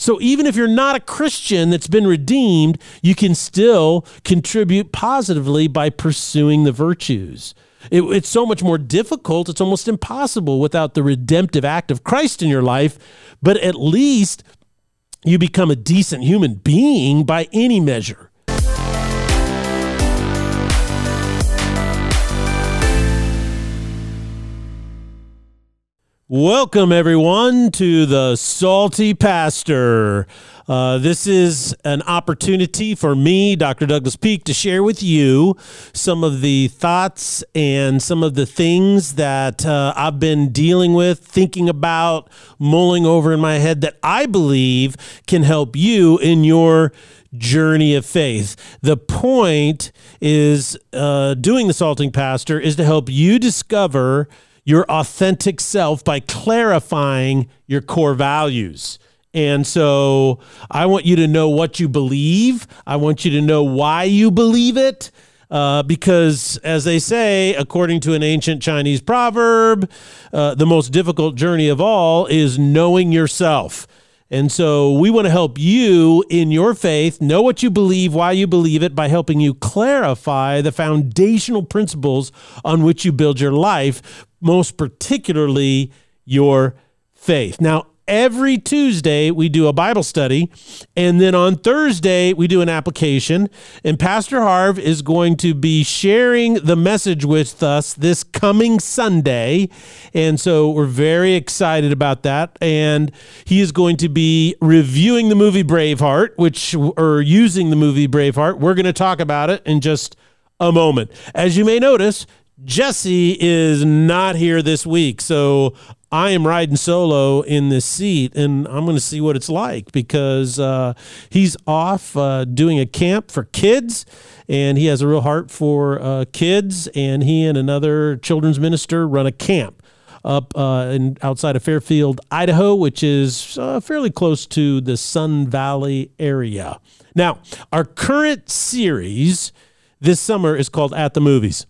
So even if you're not a Christian that's been redeemed, you can still contribute positively by pursuing the virtues. It, it's so much more difficult, it's almost impossible without the redemptive act of Christ in your life, but at least you become a decent human being by any measure. Welcome, everyone, to the Salty Pastor. Uh, this is an opportunity for me, Dr. Douglas Peak, to share with you some of the thoughts and some of the things that uh, I've been dealing with, thinking about, mulling over in my head that I believe can help you in your journey of faith. The point is uh, doing the Salty Pastor is to help you discover your authentic self by clarifying your core values. And so I want you to know what you believe. I want you to know why you believe it. Uh, because, as they say, according to an ancient Chinese proverb, uh, the most difficult journey of all is knowing yourself. And so we want to help you in your faith know what you believe, why you believe it, by helping you clarify the foundational principles on which you build your life, most particularly your faith. Now, every Tuesday we do a Bible study, and then on Thursday we do an application. And Pastor Harv is going to be sharing the message with us this coming Sunday, and so we're very excited about that. And he is going to be reviewing the movie Braveheart, which or using the movie Braveheart. We're going to talk about it in just a moment. As you may notice, Jesse is not here this week, so I am riding solo in this seat, and I'm going to see what it's like because uh, he's off uh, doing a camp for kids, and he has a real heart for uh, kids. And he and another children's minister run a camp up uh, in outside of Fairfield, Idaho, which is uh, fairly close to the Sun Valley area. Now, our current series this summer is called At the Movies.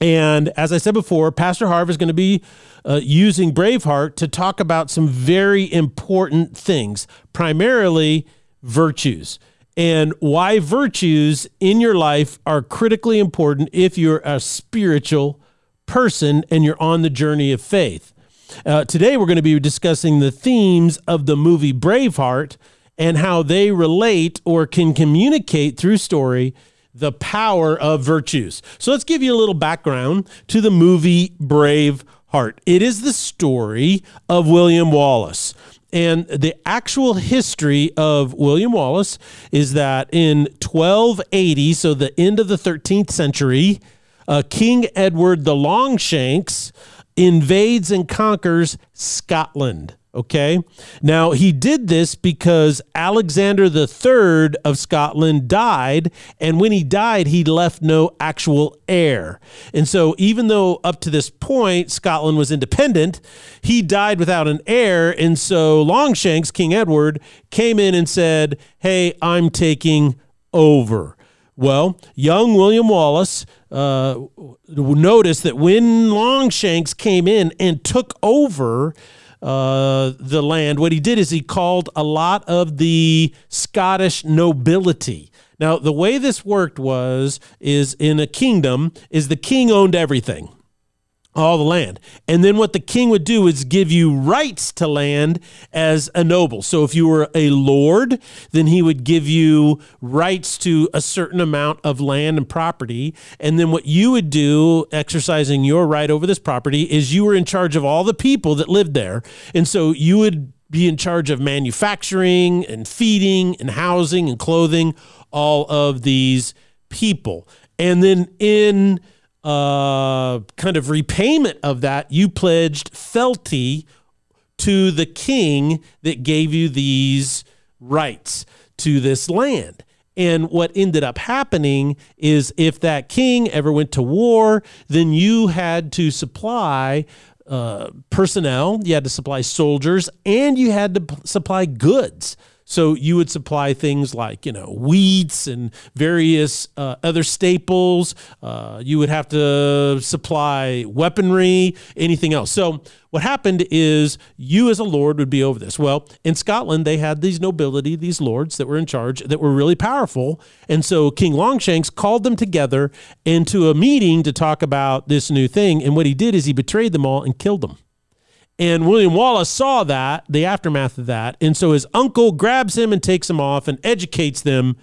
And as I said before, Pastor Harv is going to be uh, using Braveheart to talk about some very important things, primarily virtues, and why virtues in your life are critically important if you're a spiritual person and you're on the journey of faith. Uh, today, we're going to be discussing the themes of the movie Braveheart and how they relate or can communicate through story the power of virtues. So let's give you a little background to the movie Braveheart. It is the story of William Wallace. And the actual history of William Wallace is that in 1280, so the end of the 13th century, uh, King Edward the Longshanks invades and conquers Scotland. Okay. Now, he did this because Alexander III of Scotland died. And when he died, he left no actual heir. And so, even though up to this point Scotland was independent, he died without an heir. And so, Longshanks, King Edward, came in and said, Hey, I'm taking over. Well, young William Wallace uh, noticed that when Longshanks came in and took over, uh, the land, what he did is he called a lot of the Scottish nobility. Now, the way this worked was is in a kingdom is the king owned everything all the land. And then what the king would do is give you rights to land as a noble. So if you were a lord, then he would give you rights to a certain amount of land and property. And then what you would do, exercising your right over this property, is you were in charge of all the people that lived there. And so you would be in charge of manufacturing and feeding and housing and clothing all of these people. And then in uh, kind of repayment of that, you pledged fealty to the king that gave you these rights to this land. And what ended up happening is if that king ever went to war, then you had to supply uh, personnel, you had to supply soldiers, and you had to p- supply goods. So you would supply things like, you know, wheats and various uh, other staples. Uh, you would have to supply weaponry, anything else. So what happened is you as a lord would be over this. Well, in Scotland, they had these nobility, these lords that were in charge that were really powerful. And so King Longshanks called them together into a meeting to talk about this new thing. And what he did is he betrayed them all and killed them. And William Wallace saw that, the aftermath of that. And so his uncle grabs him and takes him off and educates them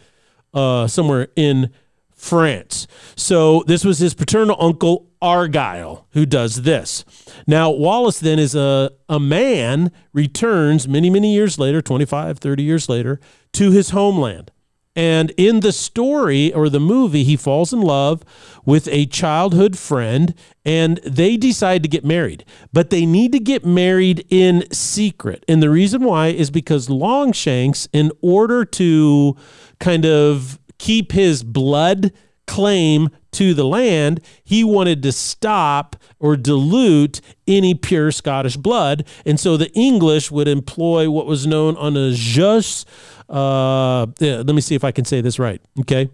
uh, somewhere in France. So this was his paternal uncle, Argyle, who does this. Now, Wallace then is a, a man, returns many, many years later, 25, 30 years later, to his homeland. And in the story or the movie, he falls in love with a childhood friend and they decide to get married. But they need to get married in secret. And the reason why is because Longshanks, in order to kind of keep his blood claim to the land, he wanted to stop or dilute any pure Scottish blood. And so the English would employ what was known on a jus uh, yeah, let me see if I can say this right. Okay.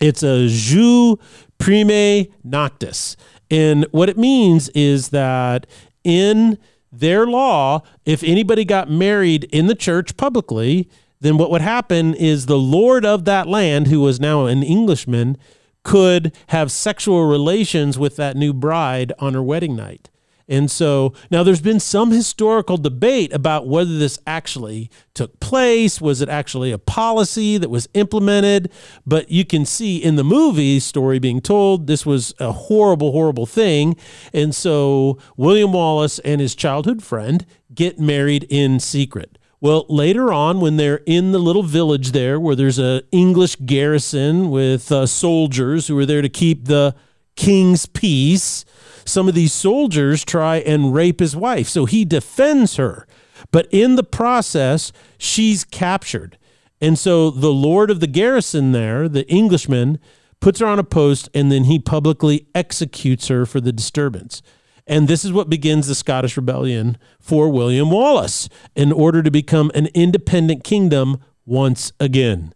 It's a jus primae noctis. And what it means is that in their law, if anybody got married in the church publicly, then what would happen is the lord of that land, who was now an Englishman, could have sexual relations with that new bride on her wedding night. And so now there's been some historical debate about whether this actually took place. Was it actually a policy that was implemented? But you can see in the movie story being told, this was a horrible, horrible thing. And so William Wallace and his childhood friend get married in secret. Well, later on, when they're in the little village there, where there's a English garrison with uh, soldiers who are there to keep the king's peace, some of these soldiers try and rape his wife. So he defends her. But in the process, she's captured. And so the lord of the garrison there, the Englishman, puts her on a post and then he publicly executes her for the disturbance. And this is what begins the Scottish Rebellion for William Wallace in order to become an independent kingdom once again.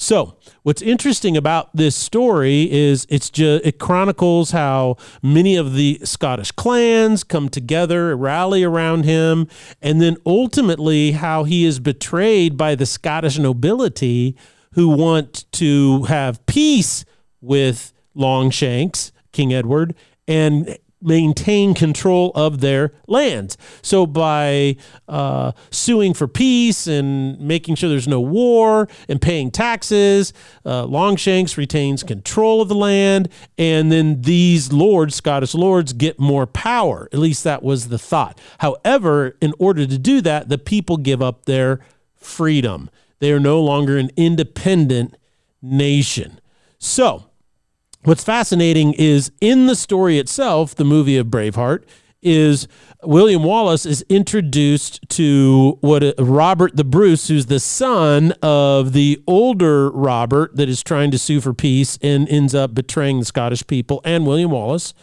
So, what's interesting about this story is it's just it chronicles how many of the Scottish clans come together, rally around him, and then ultimately how he is betrayed by the Scottish nobility who want to have peace with Longshanks, King Edward, and maintain control of their lands. So by uh, suing for peace and making sure there's no war and paying taxes, uh, Longshanks retains control of the land, and then these lords, Scottish lords, get more power. At least that was the thought. However, in order to do that, the people give up their freedom. They are no longer an independent nation. So, what's fascinating is in the story itself, the movie of Braveheart, is William Wallace is introduced to what uh, Robert the Bruce, who's the son of the older Robert that is trying to sue for peace and ends up betraying the Scottish people, and William Wallace.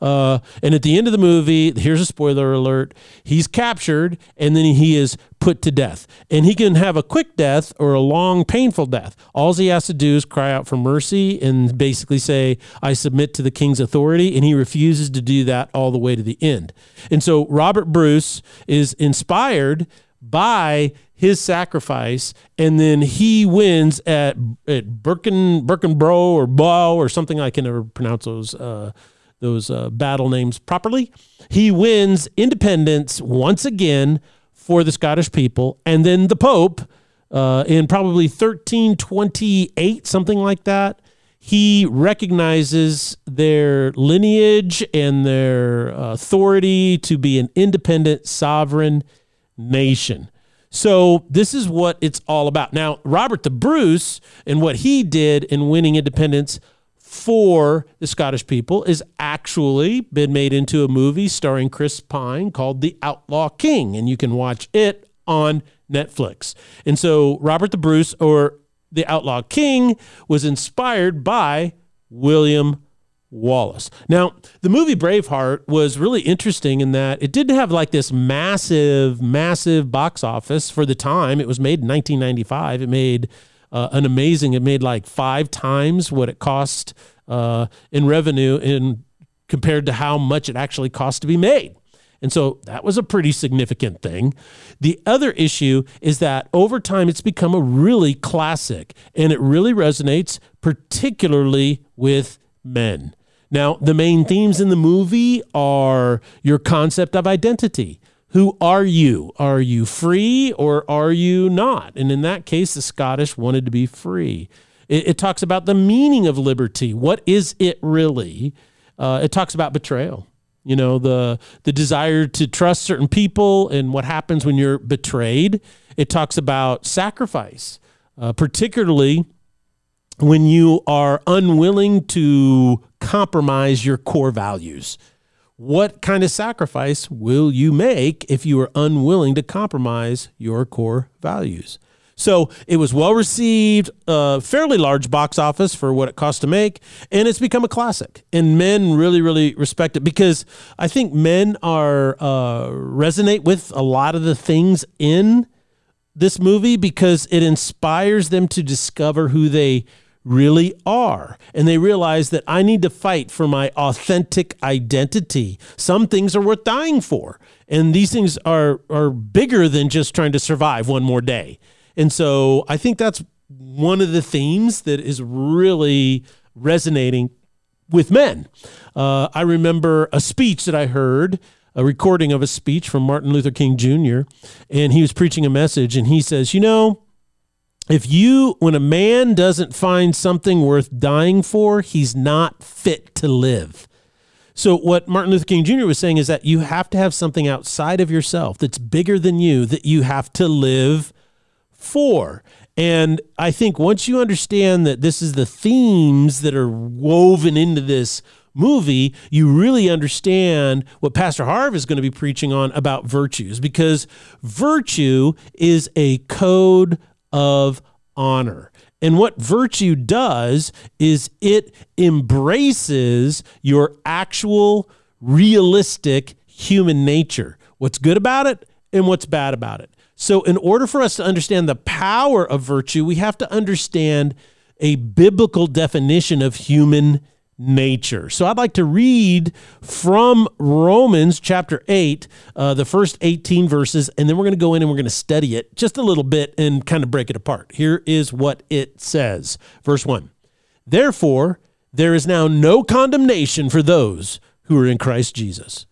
Uh, and at the end of the movie, here's a spoiler alert: he's captured, and then he is put to death. And he can have a quick death or a long, painful death. All he has to do is cry out for mercy and basically say, "I submit to the king's authority," and he refuses to do that all the way to the end. And so Robert Bruce is inspired by his sacrifice, and then he wins at at Birken Birkenbro or Bow or something. I can never pronounce those. Uh, those uh, battle names properly. He wins independence once again for the Scottish people. And then the Pope, uh, in probably 1328, something like that, he recognizes their lineage and their authority to be an independent, sovereign nation. So this is what it's all about. Now, Robert the Bruce and what he did in winning independence for the Scottish people is actually been made into a movie starring Chris Pine called The Outlaw King, and you can watch it on Netflix. And so Robert the Bruce or The Outlaw King was inspired by William Wallace. Now, the movie Braveheart was really interesting in that it didn't have like this massive, massive box office for the time. It was made in 1995. It made uh, an amazing, it made like five times what it cost uh, in revenue in compared to how much it actually cost to be made. And so that was a pretty significant thing. The other issue is that over time it's become a really classic and it really resonates particularly with men. Now, the main themes in the movie are your concept of identity. Who are you? Are you free or are you not? And in that case, the Scottish wanted to be free. It, it talks about the meaning of liberty. What is it really? Uh, it talks about betrayal. You know, the the desire to trust certain people and what happens when you're betrayed. It talks about sacrifice, uh, particularly when you are unwilling to compromise your core values. What kind of sacrifice will you make if you are unwilling to compromise your core values? So it was well received, uh, fairly large box office for what it cost to make, and it's become a classic. And men really, really respect it because I think men are uh, resonate with a lot of the things in this movie because it inspires them to discover who they really are. And they realize that I need to fight for my authentic identity. Some things are worth dying for. And these things are, are bigger than just trying to survive one more day. And so I think that's one of the themes that is really resonating with men. Uh, I remember a speech that I heard a recording of a speech from Martin Luther King Jr., and he was preaching a message, and he says, You know, if you, when a man doesn't find something worth dying for, he's not fit to live. So, what Martin Luther King Jr. was saying is that you have to have something outside of yourself that's bigger than you that you have to live for. And I think once you understand that this is the themes that are woven into this movie, you really understand what Pastor Harv is going to be preaching on about virtues because virtue is a code of honor. And what virtue does is it embraces your actual, realistic human nature. What's good about it and what's bad about it. So, in order for us to understand the power of virtue, we have to understand a biblical definition of human nature. So I'd like to read from Romans chapter 8, uh, the first 18 verses, and then we're going to go in and we're going to study it just a little bit and kind of break it apart. Here is what it says. Verse 1 Therefore, there is now no condemnation for those who are in Christ Jesus.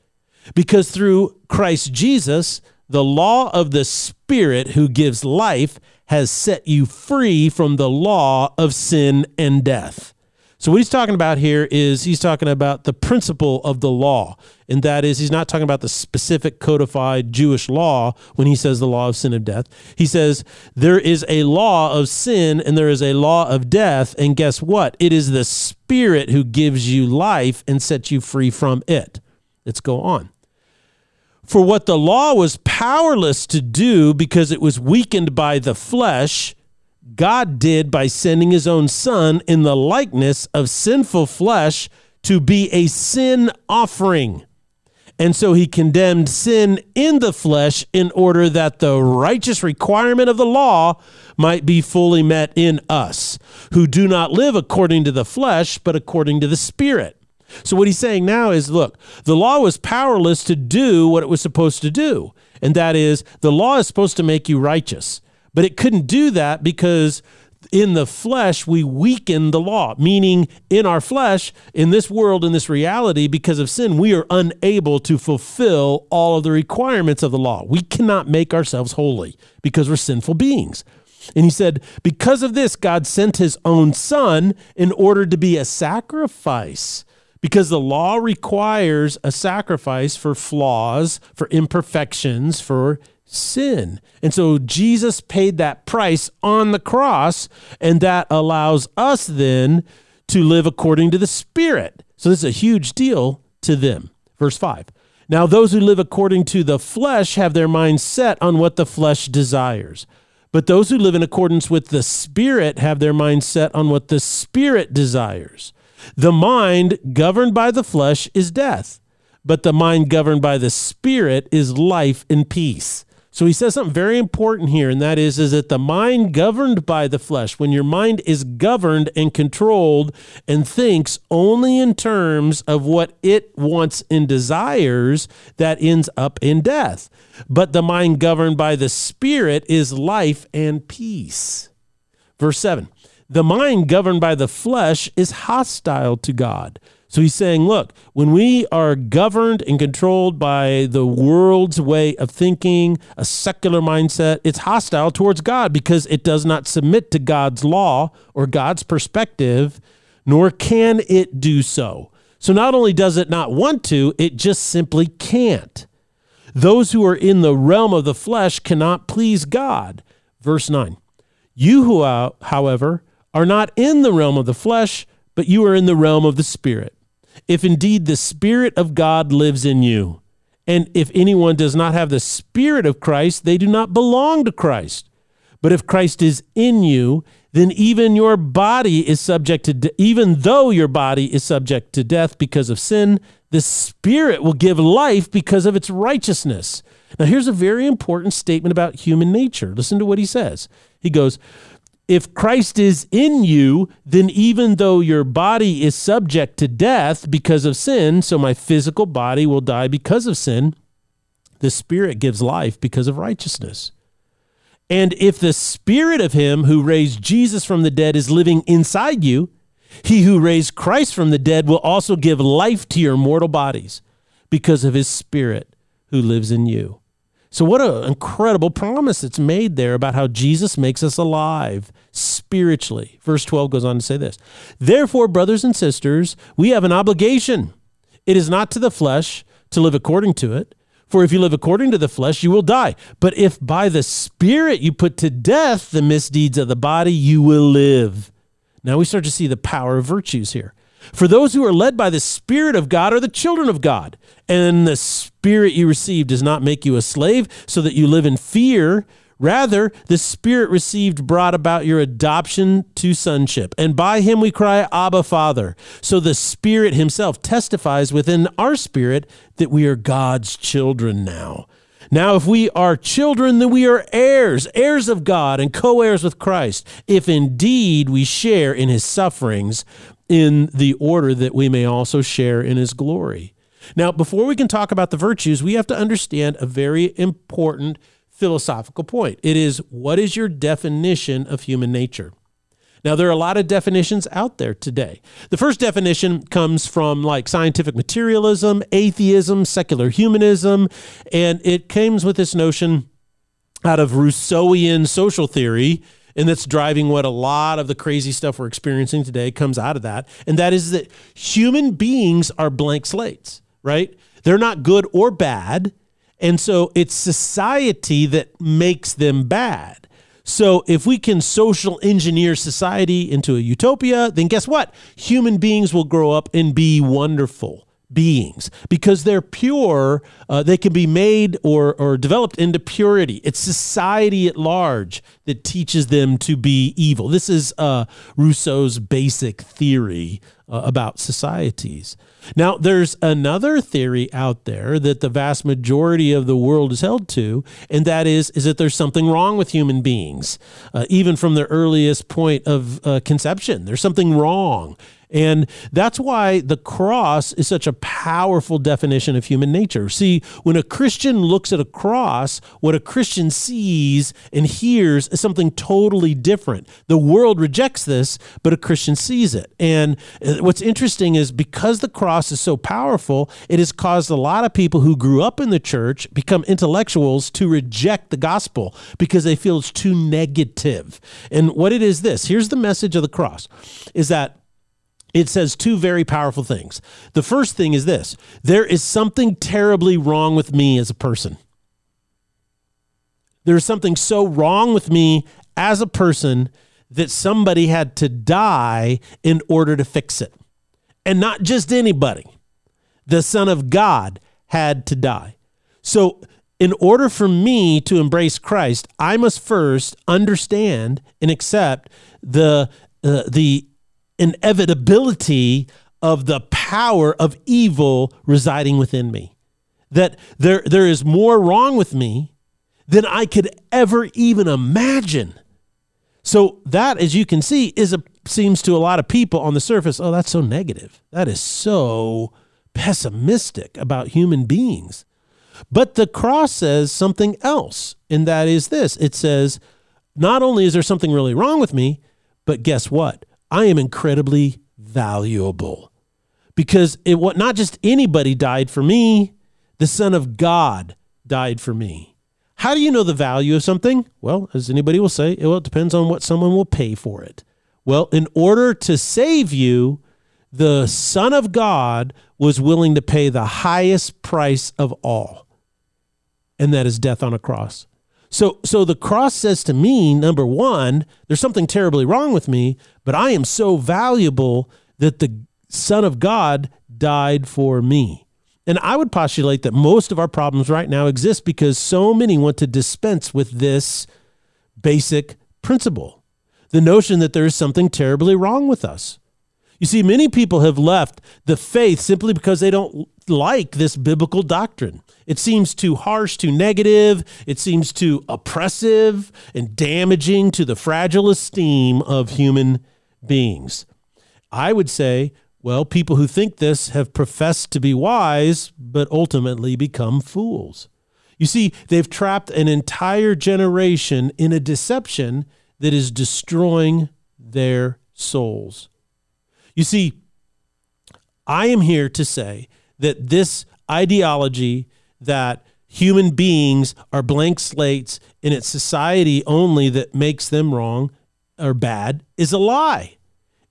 Because through Christ Jesus, the law of the Spirit who gives life has set you free from the law of sin and death. So what he's talking about here is he's talking about the principle of the law. And that is he's not talking about the specific codified Jewish law when he says the law of sin and death. He says there is a law of sin and there is a law of death. And guess what? It is the spirit who gives you life and sets you free from it. Let's go on. For what the law was powerless to do because it was weakened by the flesh, God did by sending his own son in the likeness of sinful flesh to be a sin offering. And so he condemned sin in the flesh in order that the righteous requirement of the law might be fully met in us, who do not live according to the flesh, but according to the Spirit. So what he's saying now is look, the law was powerless to do what it was supposed to do. And that is, the law is supposed to make you righteous. But it couldn't do that because in the flesh, we weaken the law, meaning in our flesh, in this world, in this reality, because of sin, we are unable to fulfill all of the requirements of the law. We cannot make ourselves holy because we're sinful beings. And he said, because of this, God sent his own son in order to be a sacrifice. Because the law requires a sacrifice for flaws, for imperfections, for sin. And so Jesus paid that price on the cross, and that allows us then to live according to the Spirit. So this is a huge deal to them. Verse 5. Now, those who live according to the flesh have their minds set on what the flesh desires. But those who live in accordance with the Spirit have their minds set on what the Spirit desires. The mind governed by the flesh is death, but the mind governed by the spirit is life and peace. So he says something very important here, and that is, is that the mind governed by the flesh, when your mind is governed and controlled and thinks only in terms of what it wants and desires, that ends up in death. But the mind governed by the spirit is life and peace. Verse 7 The mind governed by the flesh is hostile to God. So he's saying, look, when we are governed and controlled by the world's way of thinking, a secular mindset, it's hostile towards God because it does not submit to God's law or God's perspective, nor can it do so. So not only does it not want to, it just simply can't. Those who are in the realm of the flesh cannot please God. Verse 9. You who, uh, however, are not in the realm of the flesh, but you are in the realm of the Spirit if indeed the Spirit of God lives in you. And if anyone does not have the Spirit of Christ, they do not belong to Christ. But if Christ is in you, then even your body is subject to, de- even though your body is subject to death because of sin, the Spirit will give life because of its righteousness. Now, here's a very important statement about human nature. Listen to what he says. He goes, if Christ is in you, then even though your body is subject to death because of sin, so my physical body will die because of sin, the Spirit gives life because of righteousness. And if the Spirit of Him who raised Jesus from the dead is living inside you, he who raised Christ from the dead will also give life to your mortal bodies because of His Spirit who lives in you. So, what an incredible promise it's made there about how Jesus makes us alive spiritually. Verse 12 goes on to say this Therefore, brothers and sisters, we have an obligation. It is not to the flesh to live according to it. For if you live according to the flesh, you will die. But if by the Spirit you put to death the misdeeds of the body, you will live. Now we start to see the power of virtues here. For those who are led by the Spirit of God are the children of God. And the Spirit you received does not make you a slave so that you live in fear. Rather, the Spirit received brought about your adoption to sonship. And by him we cry, Abba, Father. So the Spirit himself testifies within our spirit that we are God's children now. Now, if we are children, then we are heirs, heirs of God, and co heirs with Christ, if indeed we share in his sufferings, in the order that we may also share in his glory. Now, before we can talk about the virtues, we have to understand a very important philosophical point. It is what is your definition of human nature? Now, there are a lot of definitions out there today. The first definition comes from like scientific materialism, atheism, secular humanism, and it comes with this notion out of Rousseauian social theory and that's driving what a lot of the crazy stuff we're experiencing today comes out of that. And that is that human beings are blank slates, right? They're not good or bad. And so it's society that makes them bad. So if we can social engineer society into a utopia, then guess what? Human beings will grow up and be wonderful beings. Because they're pure uh, they can be made or, or developed into purity. It's society at large that teaches them to be evil. This is uh, rousseau's basic theory uh, about societies. Now there's another theory out there that the vast majority of the world is held to and that is is that there's something wrong with human beings. Uh, even from the earliest point of uh, conception there's something wrong and that's why the cross is such a powerful definition of human nature. See, when a Christian looks at a cross, what a Christian sees and hears is something totally different. The world rejects this, but a Christian sees it. And uh, what's interesting is because the cross is so powerful, it has caused a lot of people who grew up in the church become intellectuals to reject the gospel because they feel it's too negative. And what it is this, here's the message of the cross is that it says two very powerful things. The first thing is this there is something terribly wrong with me as a person. There's something so wrong with me as a person that somebody had to die in order to fix it. And not just anybody, the Son of God had to die. So, in order for me to embrace Christ, I must first understand and accept the uh, the inevitability of the power of evil residing within me. That there, there is more wrong with me than I could ever even imagine. So that, as you can see, is a seems to a lot of people on the surface, oh, that's so negative. That is so pessimistic about human beings. But the cross says something else, and that is this it says, not only is there something really wrong with me, but guess what? I am incredibly valuable because it what not just anybody died for me, the Son of God died for me. How do you know the value of something? Well, as anybody will say, well, it depends on what someone will pay for it. Well, in order to save you, the Son of God was willing to pay the highest price of all, and that is death on a cross. So, so the cross says to me, number one, there's something terribly wrong with me, but I am so valuable that the Son of God died for me. And I would postulate that most of our problems right now exist because so many want to dispense with this basic principle the notion that there is something terribly wrong with us. You see, many people have left the faith simply because they don't like this biblical doctrine. It seems too harsh, too negative. It seems too oppressive and damaging to the fragile esteem of human beings. I would say well, people who think this have professed to be wise, but ultimately become fools. You see, they've trapped an entire generation in a deception that is destroying their souls. You see, I am here to say that this ideology that human beings are blank slates and it's society only that makes them wrong or bad is a lie.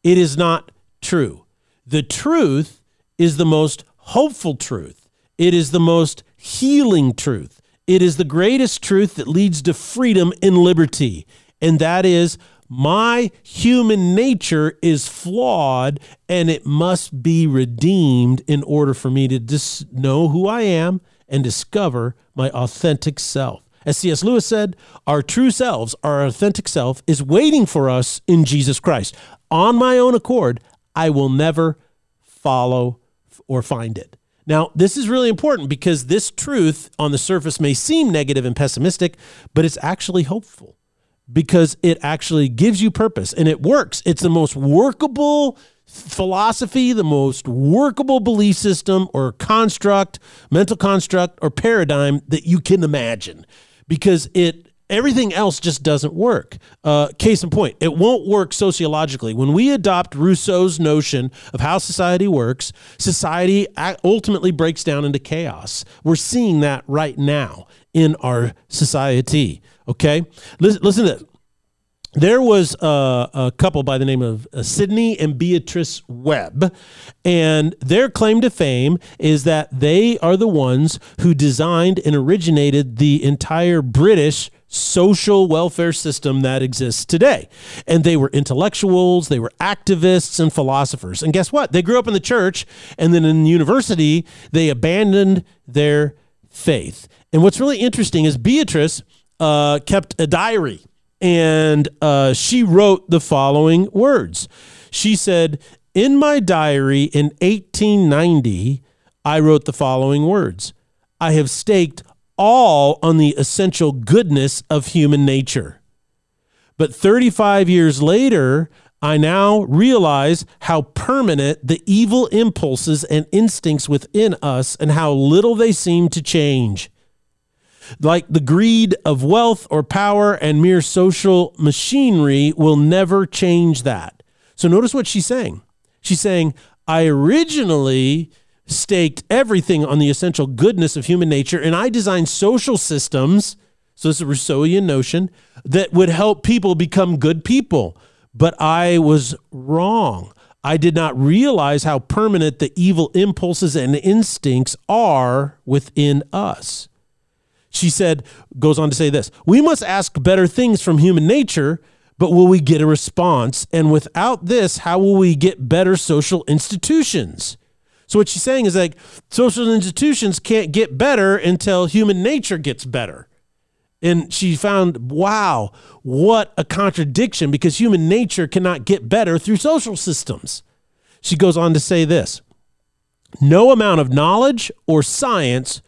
It is not true. The truth is the most hopeful truth. It is the most healing truth. It is the greatest truth that leads to freedom and liberty. And that is my human nature is flawed and it must be redeemed in order for me to dis- know who I am and discover my authentic self. As C.S. Lewis said, our true selves, our authentic self, is waiting for us in Jesus Christ. On my own accord, I will never follow or find it. Now, this is really important because this truth on the surface may seem negative and pessimistic, but it's actually hopeful because it actually gives you purpose and it works. It's the most workable philosophy, the most workable belief system or construct, mental construct or paradigm that you can imagine because it everything else just doesn't work. Uh, case in point, it won't work sociologically. When we adopt Rousseau's notion of how society works, society ultimately breaks down into chaos. We're seeing that right now in our society. Okay? Listen, listen to this there was a, a, couple by the name of uh, Sidney and Beatrice Webb, and their claim to fame is that they are the ones who designed and originated the entire British social welfare system that exists today. And they were intellectuals, they were activists and philosophers. And guess what? They grew up in the church, and then in university, they abandoned their faith. And what's really interesting is Beatrice uh, kept a diary and uh, she wrote the following words. She said, In my diary in 1890, I wrote the following words I have staked all on the essential goodness of human nature. But 35 years later, I now realize how permanent the evil impulses and instincts within us and how little they seem to change like the greed of wealth or power and mere social machinery will never change that. So notice what she's saying. She's saying, I originally staked everything on the essential goodness of human nature, and I designed social systems. So this is a Rousseauian notion that would help people become good people. But I was wrong. I did not realize how permanent the evil impulses and instincts are within us. She said, goes on to say this We must ask better things from human nature, but will we get a response? And without this, how will we get better social institutions? So, what she's saying is like social institutions can't get better until human nature gets better. And she found, wow, what a contradiction because human nature cannot get better through social systems. She goes on to say this no amount of knowledge or science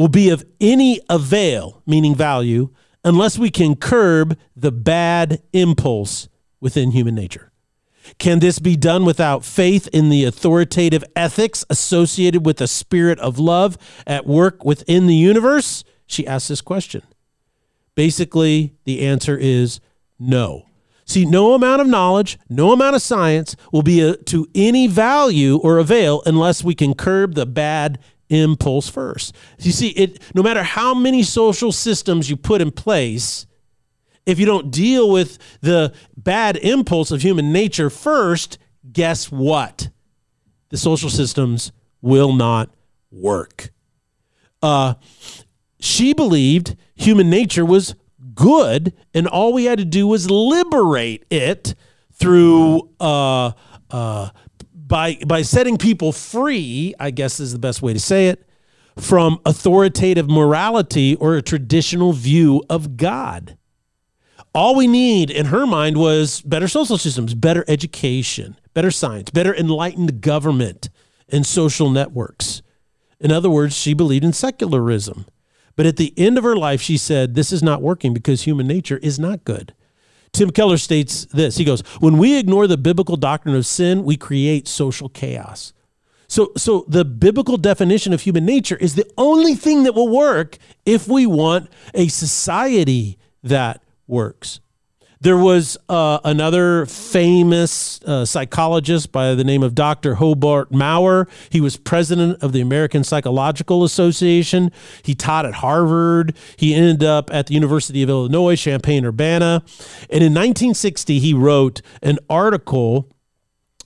will be of any avail, meaning value, unless we can curb the bad impulse within human nature. Can this be done without faith in the authoritative ethics associated with the spirit of love at work within the universe? She asks this question. Basically, the answer is no. See, no amount of knowledge, no amount of science will be a, to any value or avail unless we can curb the bad impulse first. You see, it no matter how many social systems you put in place, if you don't deal with the bad impulse of human nature first, guess what? The social systems will not work. Uh, she believed human nature was good, and all we had to do was liberate it through uh, uh, by by setting people free. I guess is the best way to say it from authoritative morality or a traditional view of God. All we need in her mind was better social systems, better education, better science, better enlightened government and social networks. In other words, she believed in secularism. But at the end of her life, she said, This is not working because human nature is not good. Tim Keller states this He goes, When we ignore the biblical doctrine of sin, we create social chaos. So, so the biblical definition of human nature is the only thing that will work if we want a society that works. There was uh, another famous uh, psychologist by the name of Dr. Hobart Mowrer. He was president of the American Psychological Association. He taught at Harvard. He ended up at the University of Illinois, Champaign Urbana. And in 1960, he wrote an article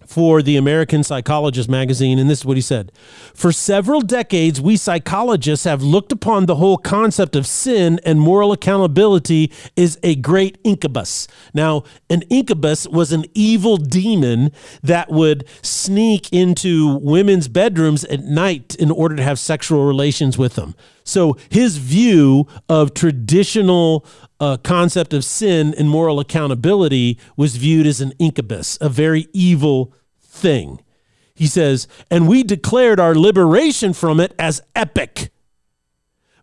for the American Psychologist magazine, and this is what he said. For several decades, we psychologists have looked upon the whole concept of sin and moral accountability as a great incubus. Now, an incubus was an evil demon that would sneak into women's bedrooms at night in order to have sexual relations with them. So his view of traditional uh, concept of sin and moral accountability was viewed as an incubus, a very evil thing. He says, and we declared our liberation from it as epic.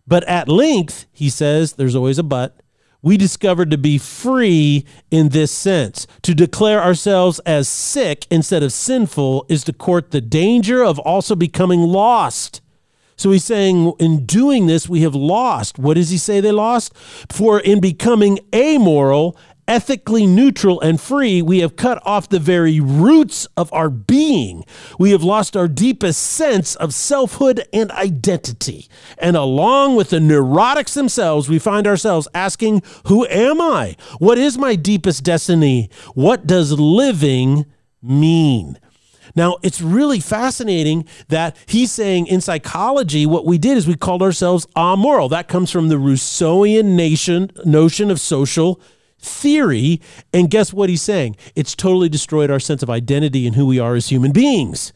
But at length, he says, there's always a but, we discovered to be free in this sense. To declare ourselves as sick instead of sinful is to court the danger of also becoming lost so he's saying, in doing this, we have lost. What does he say they lost? For in becoming amoral, ethically neutral, and free, we have cut off the very roots of our being. We have lost our deepest sense of selfhood and identity. And along with the neurotics themselves, we find ourselves asking, Who am I? What is my deepest destiny? What does living mean? Now, it's really fascinating that he's saying in psychology, what we did is we called ourselves amoral. That comes from the Rousseauian nation, notion of social theory. And guess what he's saying? It's totally destroyed our sense of identity and who we are as human beings.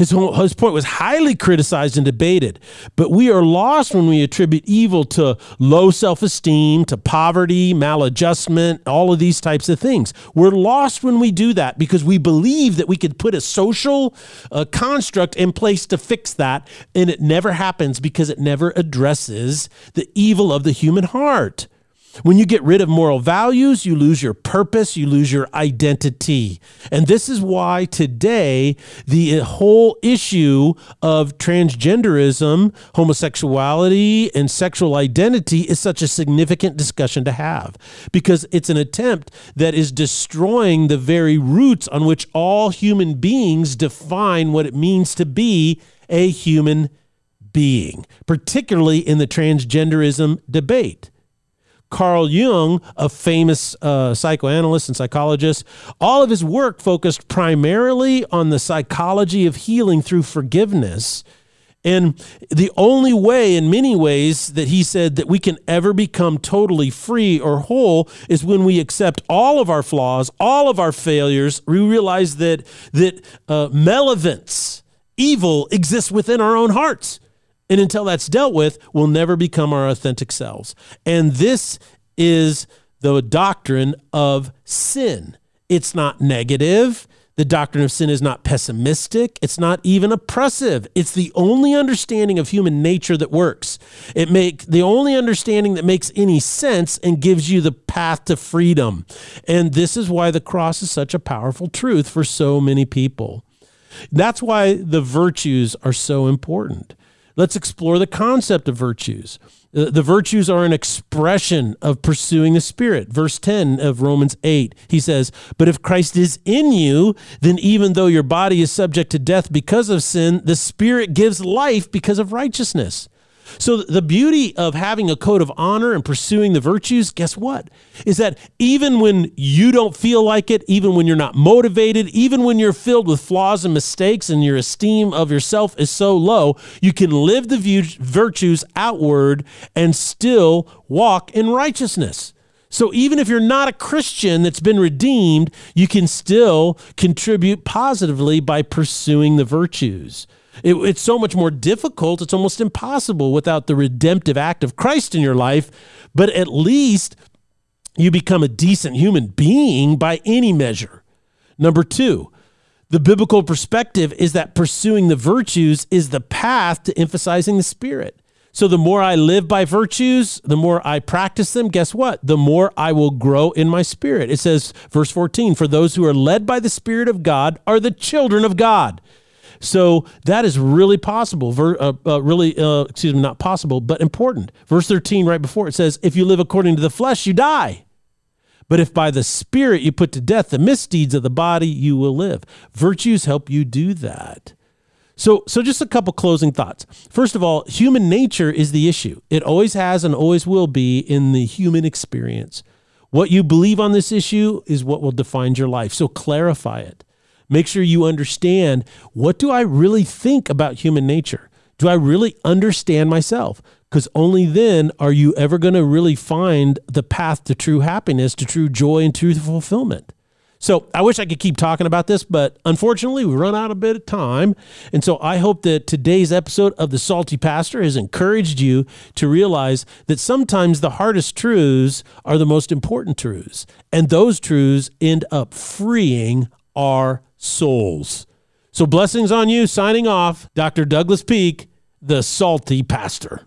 His, his point was highly criticized and debated, but we are lost when we attribute evil to low self esteem, to poverty, maladjustment, all of these types of things. We're lost when we do that because we believe that we could put a social uh, construct in place to fix that, and it never happens because it never addresses the evil of the human heart. When you get rid of moral values, you lose your purpose, you lose your identity. And this is why today the whole issue of transgenderism, homosexuality, and sexual identity is such a significant discussion to have because it's an attempt that is destroying the very roots on which all human beings define what it means to be a human being, particularly in the transgenderism debate. Carl Jung, a famous uh, psychoanalyst and psychologist, all of his work focused primarily on the psychology of healing through forgiveness. And the only way, in many ways, that he said that we can ever become totally free or whole is when we accept all of our flaws, all of our failures. We realize that that uh, malevolence, evil, exists within our own hearts And until that's dealt with, we'll never become our authentic selves. And this is the doctrine of sin. It's not negative. The doctrine of sin is not pessimistic. It's not even oppressive. It's the only understanding of human nature that works. It make the only understanding that makes any sense and gives you the path to freedom. And this is why the cross is such a powerful truth for so many people. That's why the virtues are so important. Let's explore the concept of virtues. Uh, the virtues are an expression of pursuing the Spirit. Verse 10 of Romans 8, he says, But if Christ is in you, then even though your body is subject to death because of sin, the Spirit gives life because of righteousness. So, the beauty of having a code of honor and pursuing the virtues, guess what? Is that even when you don't feel like it, even when you're not motivated, even when you're filled with flaws and mistakes and your esteem of yourself is so low, you can live the virtues outward and still walk in righteousness. So even if you're not a Christian that's been redeemed, you can still contribute positively by pursuing the virtues. It, it's so much more difficult. It's almost impossible without the redemptive act of Christ in your life. But at least you become a decent human being by any measure. Number two, the biblical perspective is that pursuing the virtues is the path to emphasizing the Spirit. So the more I live by virtues, the more I practice them, guess what? The more I will grow in my spirit. It says, verse 14, for those who are led by the Spirit of God are the children of God. So that is really possible. Ver, uh, uh, really, uh, excuse me, not possible, but important. Verse 13, right before it says, If you live according to the flesh, you die. But if by the Spirit you put to death the misdeeds of the body, you will live. Virtues help you do that. So, so just a couple closing thoughts. First of all, human nature is the issue. It always has and always will be in the human experience. What you believe on this issue is what will define your life. So clarify it. Make sure you understand what do I really think about human nature? Do I really understand myself? Because only then are you ever going to really find the path to true happiness, to true joy, and true fulfillment. So I wish I could keep talking about this, but unfortunately, we run out a bit of time. And so I hope that today's episode of The Salty Pastor has encouraged you to realize that sometimes the hardest truths are the most important truths. And those truths end up freeing our souls. So blessings on you. Signing off, Dr. Douglas Peak, the salty pastor.